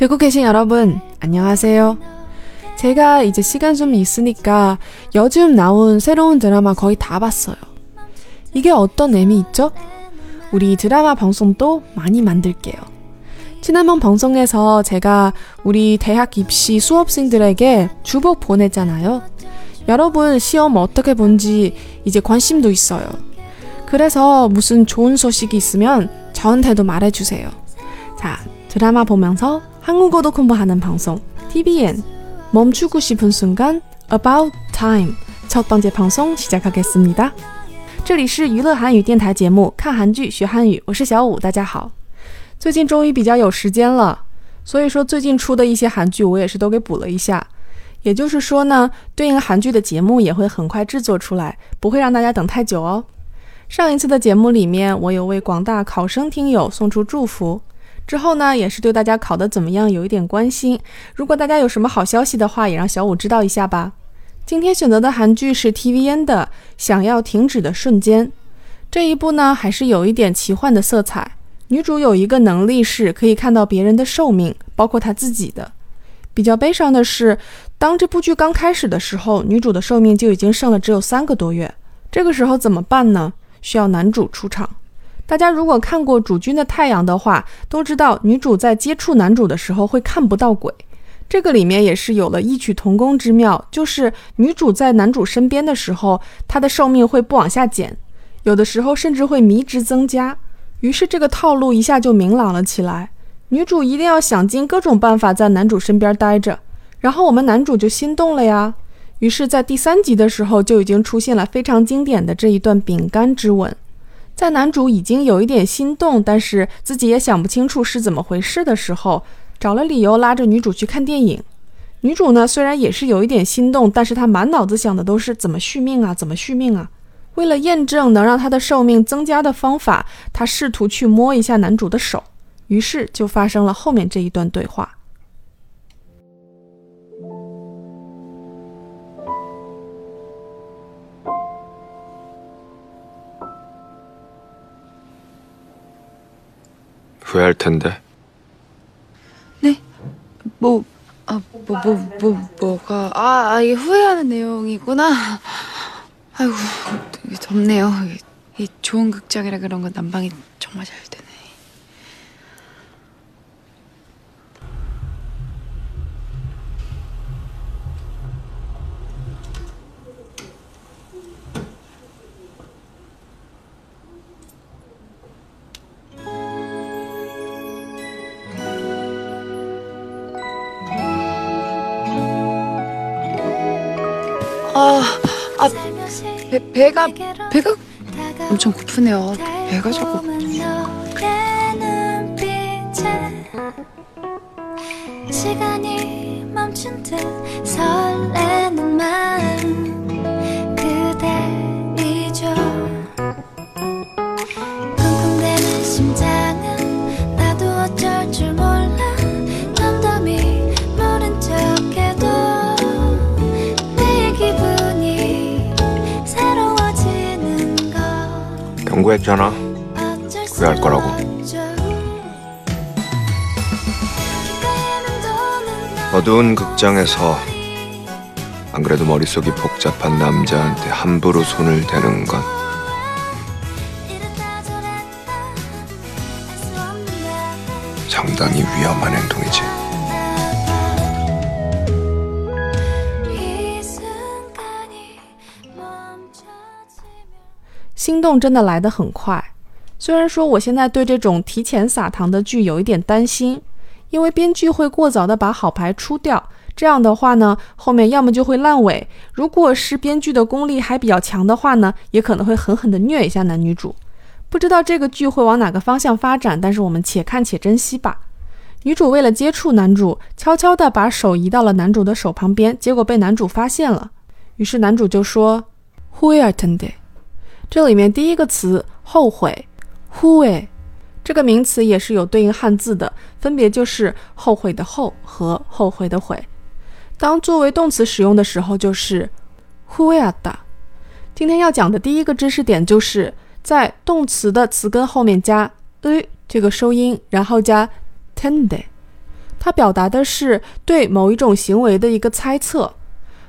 듣고 계신 여러분, 안녕하세요. 제가 이제 시간 좀 있으니까 요즘 나온 새로운 드라마 거의 다 봤어요. 이게 어떤 의미 있죠? 우리 드라마 방송도 많이 만들게요. 지난번 방송에서 제가 우리 대학 입시 수업생들에게 주복 보냈잖아요. 여러분 시험 어떻게 본지 이제 관심도 있어요. 그래서 무슨 좋은 소식이 있으면 저한테도 말해주세요. 자, 드라마 보면서 한국어도 공부하는 방송 TVN 멈추고 싶은 순간 About Time 첫 번째 방송 시작하겠습니다. 这里是娱乐韩语电台节目，看韩剧学韩语，我是小五，大家好。最近终于比较有时间了，所以说最近出的一些韩剧我也是都给补了一下。也就是说呢，对应韩剧的节目也会很快制作出来，不会让大家等太久哦。上一次的节目里面，我有为广大考生听友送出祝福。 之后呢，也是对大家考得怎么样有一点关心。如果大家有什么好消息的话，也让小五知道一下吧。今天选择的韩剧是 TVN 的《想要停止的瞬间》。这一部呢，还是有一点奇幻的色彩。女主有一个能力是可以看到别人的寿命，包括她自己的。比较悲伤的是，当这部剧刚开始的时候，女主的寿命就已经剩了只有三个多月。这个时候怎么办呢？需要男主出场。大家如果看过《主君的太阳》的话，都知道女主在接触男主的时候会看不到鬼。这个里面也是有了异曲同工之妙，就是女主在男主身边的时候，她的寿命会不往下减，有的时候甚至会迷之增加。于是这个套路一下就明朗了起来。女主一定要想尽各种办法在男主身边待着，然后我们男主就心动了呀。于是，在第三集的时候就已经出现了非常经典的这一段饼干之吻。在男主已经有一点心动，但是自己也想不清楚是怎么回事的时候，找了理由拉着女主去看电影。女主呢，虽然也是有一点心动，但是她满脑子想的都是怎么续命啊，怎么续命啊。为了验证能让她的寿命增加的方法，她试图去摸一下男主的手，于是就发生了后面这一段对话。 후회할 텐데. 네? 뭐, 아, 뭐, 뭐, 뭐, 뭐가, 아, 아, 이게 후회하는 내용이구나. 아이고, 되게 덥네요. 이 좋은 극장이라 그런 건 난방이 정말 잘 아, 아, 배, 배가, 배가 엄청 고프네요. 배가 자꾸. 시간이 멈춘 듯 설레는 마 어쩔 수 후회할 거라고. 어두운 극장에서 안 그래도 머릿속이 복잡한 남자한테 함부로 손을 대는 건 상당히 위험한 행동이지. 心动真的来得很快。虽然说我现在对这种提前撒糖的剧有一点担心，因为编剧会过早的把好牌出掉，这样的话呢，后面要么就会烂尾。如果是编剧的功力还比较强的话呢，也可能会狠狠的虐一下男女主。不知道这个剧会往哪个方向发展，但是我们且看且珍惜吧。女主为了接触男主，悄悄地把手移到了男主的手旁边，结果被男主发现了。于是男主就说：“Who are you today？” 这里面第一个词“后悔”，후 회， 这个名词也是有对应汉字的，分别就是“后悔”的“后”和“后悔”的“悔”。当作为动词使用的时候，就是“후회하다”。今天要讲的第一个知识点就是在动词的词根后面加“ a 这个收音，然后加 “tende”，它表达的是对某一种行为的一个猜测。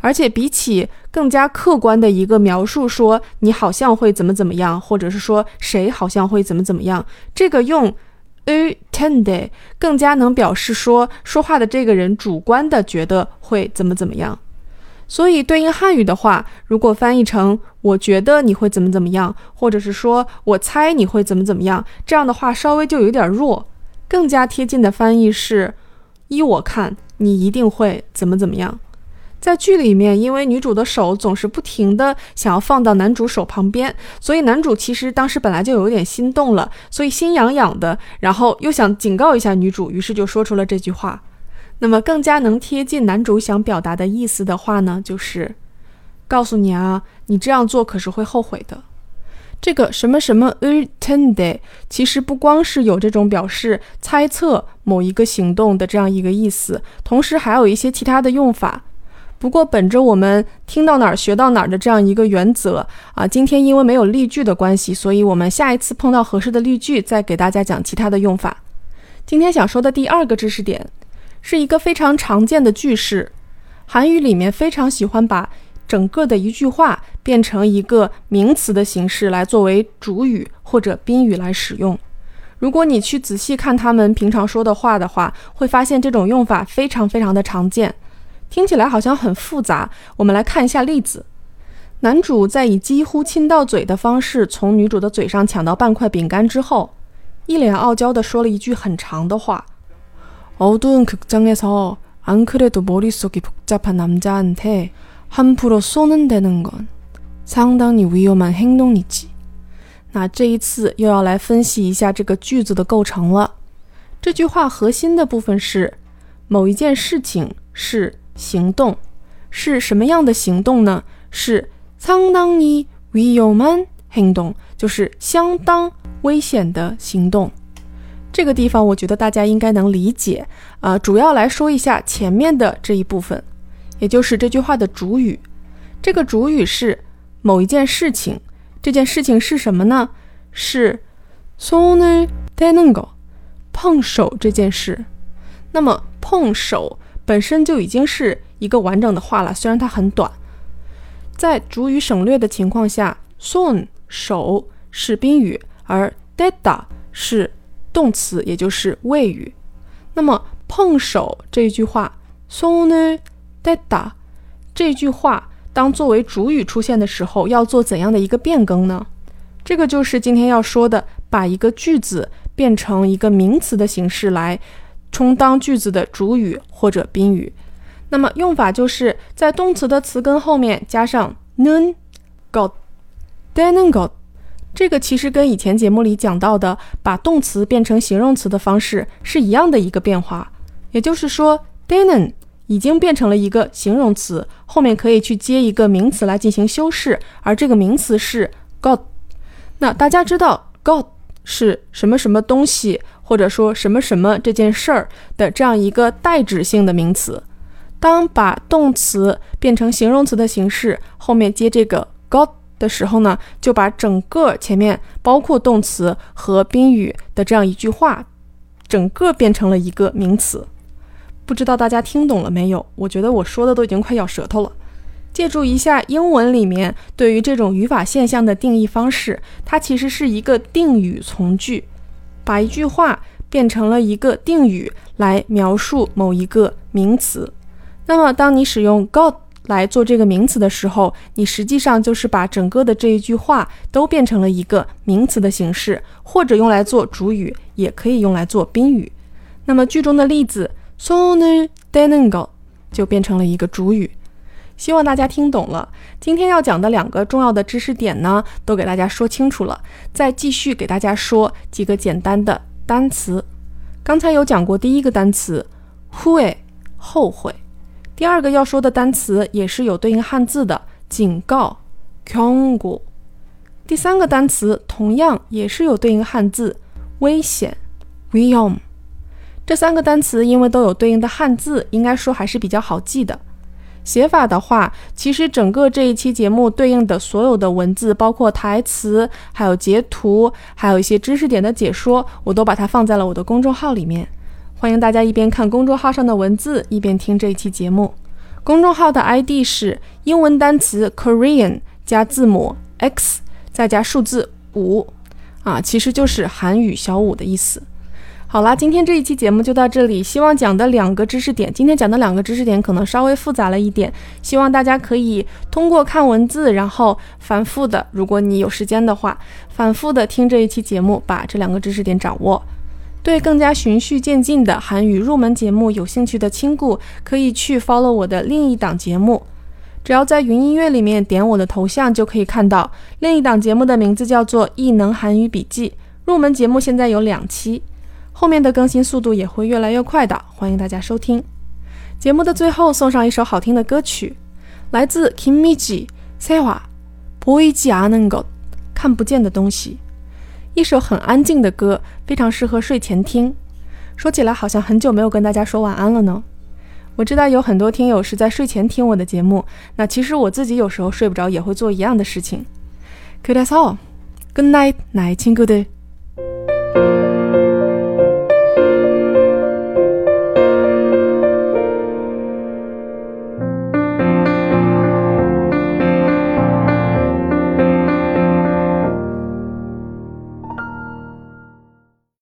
而且比起更加客观的一个描述，说你好像会怎么怎么样，或者是说谁好像会怎么怎么样，这个用 u tende 更加能表示说说话的这个人主观的觉得会怎么怎么样。所以对应汉语的话，如果翻译成“我觉得你会怎么怎么样”，或者是说我猜你会怎么怎么样，这样的话稍微就有点弱。更加贴近的翻译是“依我看，你一定会怎么怎么样”。在剧里面，因为女主的手总是不停的想要放到男主手旁边，所以男主其实当时本来就有点心动了，所以心痒痒的，然后又想警告一下女主，于是就说出了这句话。那么更加能贴近男主想表达的意思的话呢，就是告诉你啊，你这样做可是会后悔的。这个什么什么 u tende，其实不光是有这种表示猜测某一个行动的这样一个意思，同时还有一些其他的用法。不过本着我们听到哪儿学到哪儿的这样一个原则啊，今天因为没有例句的关系，所以我们下一次碰到合适的例句再给大家讲其他的用法。今天想说的第二个知识点。是一个非常常见的句式，韩语里面非常喜欢把整个的一句话变成一个名词的形式来作为主语或者宾语来使用。如果你去仔细看他们平常说的话的话，会发现这种用法非常非常的常见，听起来好像很复杂。我们来看一下例子：男主在以几乎亲到嘴的方式从女主的嘴上抢到半块饼干之后，一脸傲娇地说了一句很长的话。 어두운 극장에서 안 그래도 머릿속이 복잡한 남자한테 함부로 손은 대는 건 상당히 위험한 행동이지. 那这一次又要来分析一下这个句子的构成了。这句话核心的部分是某一件事情是 行动，是什么样的行动呢？是 상당히 위험한 행동，就是相当危险的行动。这个地方我觉得大家应该能理解啊。主要来说一下前面的这一部分，也就是这句话的主语。这个主语是某一件事情，这件事情是什么呢？是손을대는 거， 碰手这件事。那么碰手 本身就已经是一个完整的话了，虽然它很短，在主语省略的情况下，soon 手是宾语，而 data 是动词，也就是谓语。那么碰手这一句话，soon data 这句话当作为主语出现的时候，要做怎样的一个变更呢？这个就是今天要说的，把一个句子变成一个名词的形式来。充当句子的主语或者宾语。那么用法就是在动词的词根后面加上 nun got denen got。这个其实跟以前节目里讲到的把动词变成形容词的方式是一样的一个变化，也就是说，denen 已经变成了一个形容词，后面可以去接一个名词来进行修饰，而这个名词是 got。那大家知道 got 是什么什么东西，或者说什么什么这件事儿的这样一个代指性的名词。当把动词变成形容词的形式，后面接这个 got。的时候呢，就把整个前面包括动词和宾语的这样一句话，整个变成了一个名词。不知道大家听懂了没有？我觉得我说的都已经快咬舌头了。借助一下英文里面对于这种语法现象的定义方式，它其实是一个定语从句，把一句话变成了一个定语来描述某一个名词。那么当你使用 got。来做这个名词的时候，你实际上就是把整个的这一句话都变成了一个名词的形式，或者用来做主语，也可以用来做宾语。那么句中的例子，sonne denen go 就变成了一个主语。希望大家听懂了。今天要讲的两个重要的知识点呢，都给大家说清楚了。再继续给大家说几个简单的单词。刚才有讲过第一个单词，hui 后悔。第二个要说的单词也是有对应汉字的，警告 k o n g 第三个单词同样也是有对应汉字，危险 w i o m 这三个单词因为都有对应的汉字，应该说还是比较好记的。写法的话，其实整个这一期节目对应的所有的文字，包括台词、还有截图、还有一些知识点的解说，我都把它放在了我的公众号里面。欢迎大家一边看公众号上的文字，一边听这一期节目。公众号的 ID 是英文单词 Korean 加字母 X 再加数字五，啊，其实就是韩语小五的意思。好啦，今天这一期节目就到这里。希望讲的两个知识点，今天讲的两个知识点可能稍微复杂了一点，希望大家可以通过看文字，然后反复的，如果你有时间的话，反复的听这一期节目，把这两个知识点掌握。对更加循序渐进的韩语入门节目有兴趣的亲故，可以去 follow 我的另一档节目。只要在云音乐里面点我的头像，就可以看到另一档节目的名字叫做《异能韩语笔记》。入门节目现在有两期。后面的更新速度也会越来越快的，欢迎大家收听。节目的最后送上一首好听的歌曲，来自 Kim Miji Sewa 보이지않은 것， 看不见的东西。一首很安静的歌，非常适合睡前听。说起来好像很久没有跟大家说晚安了呢。我知道有很多听友是在睡前听我的节目，那其实我自己有时候睡不着也会做一样的事情。그래서 Good night, 나의친구들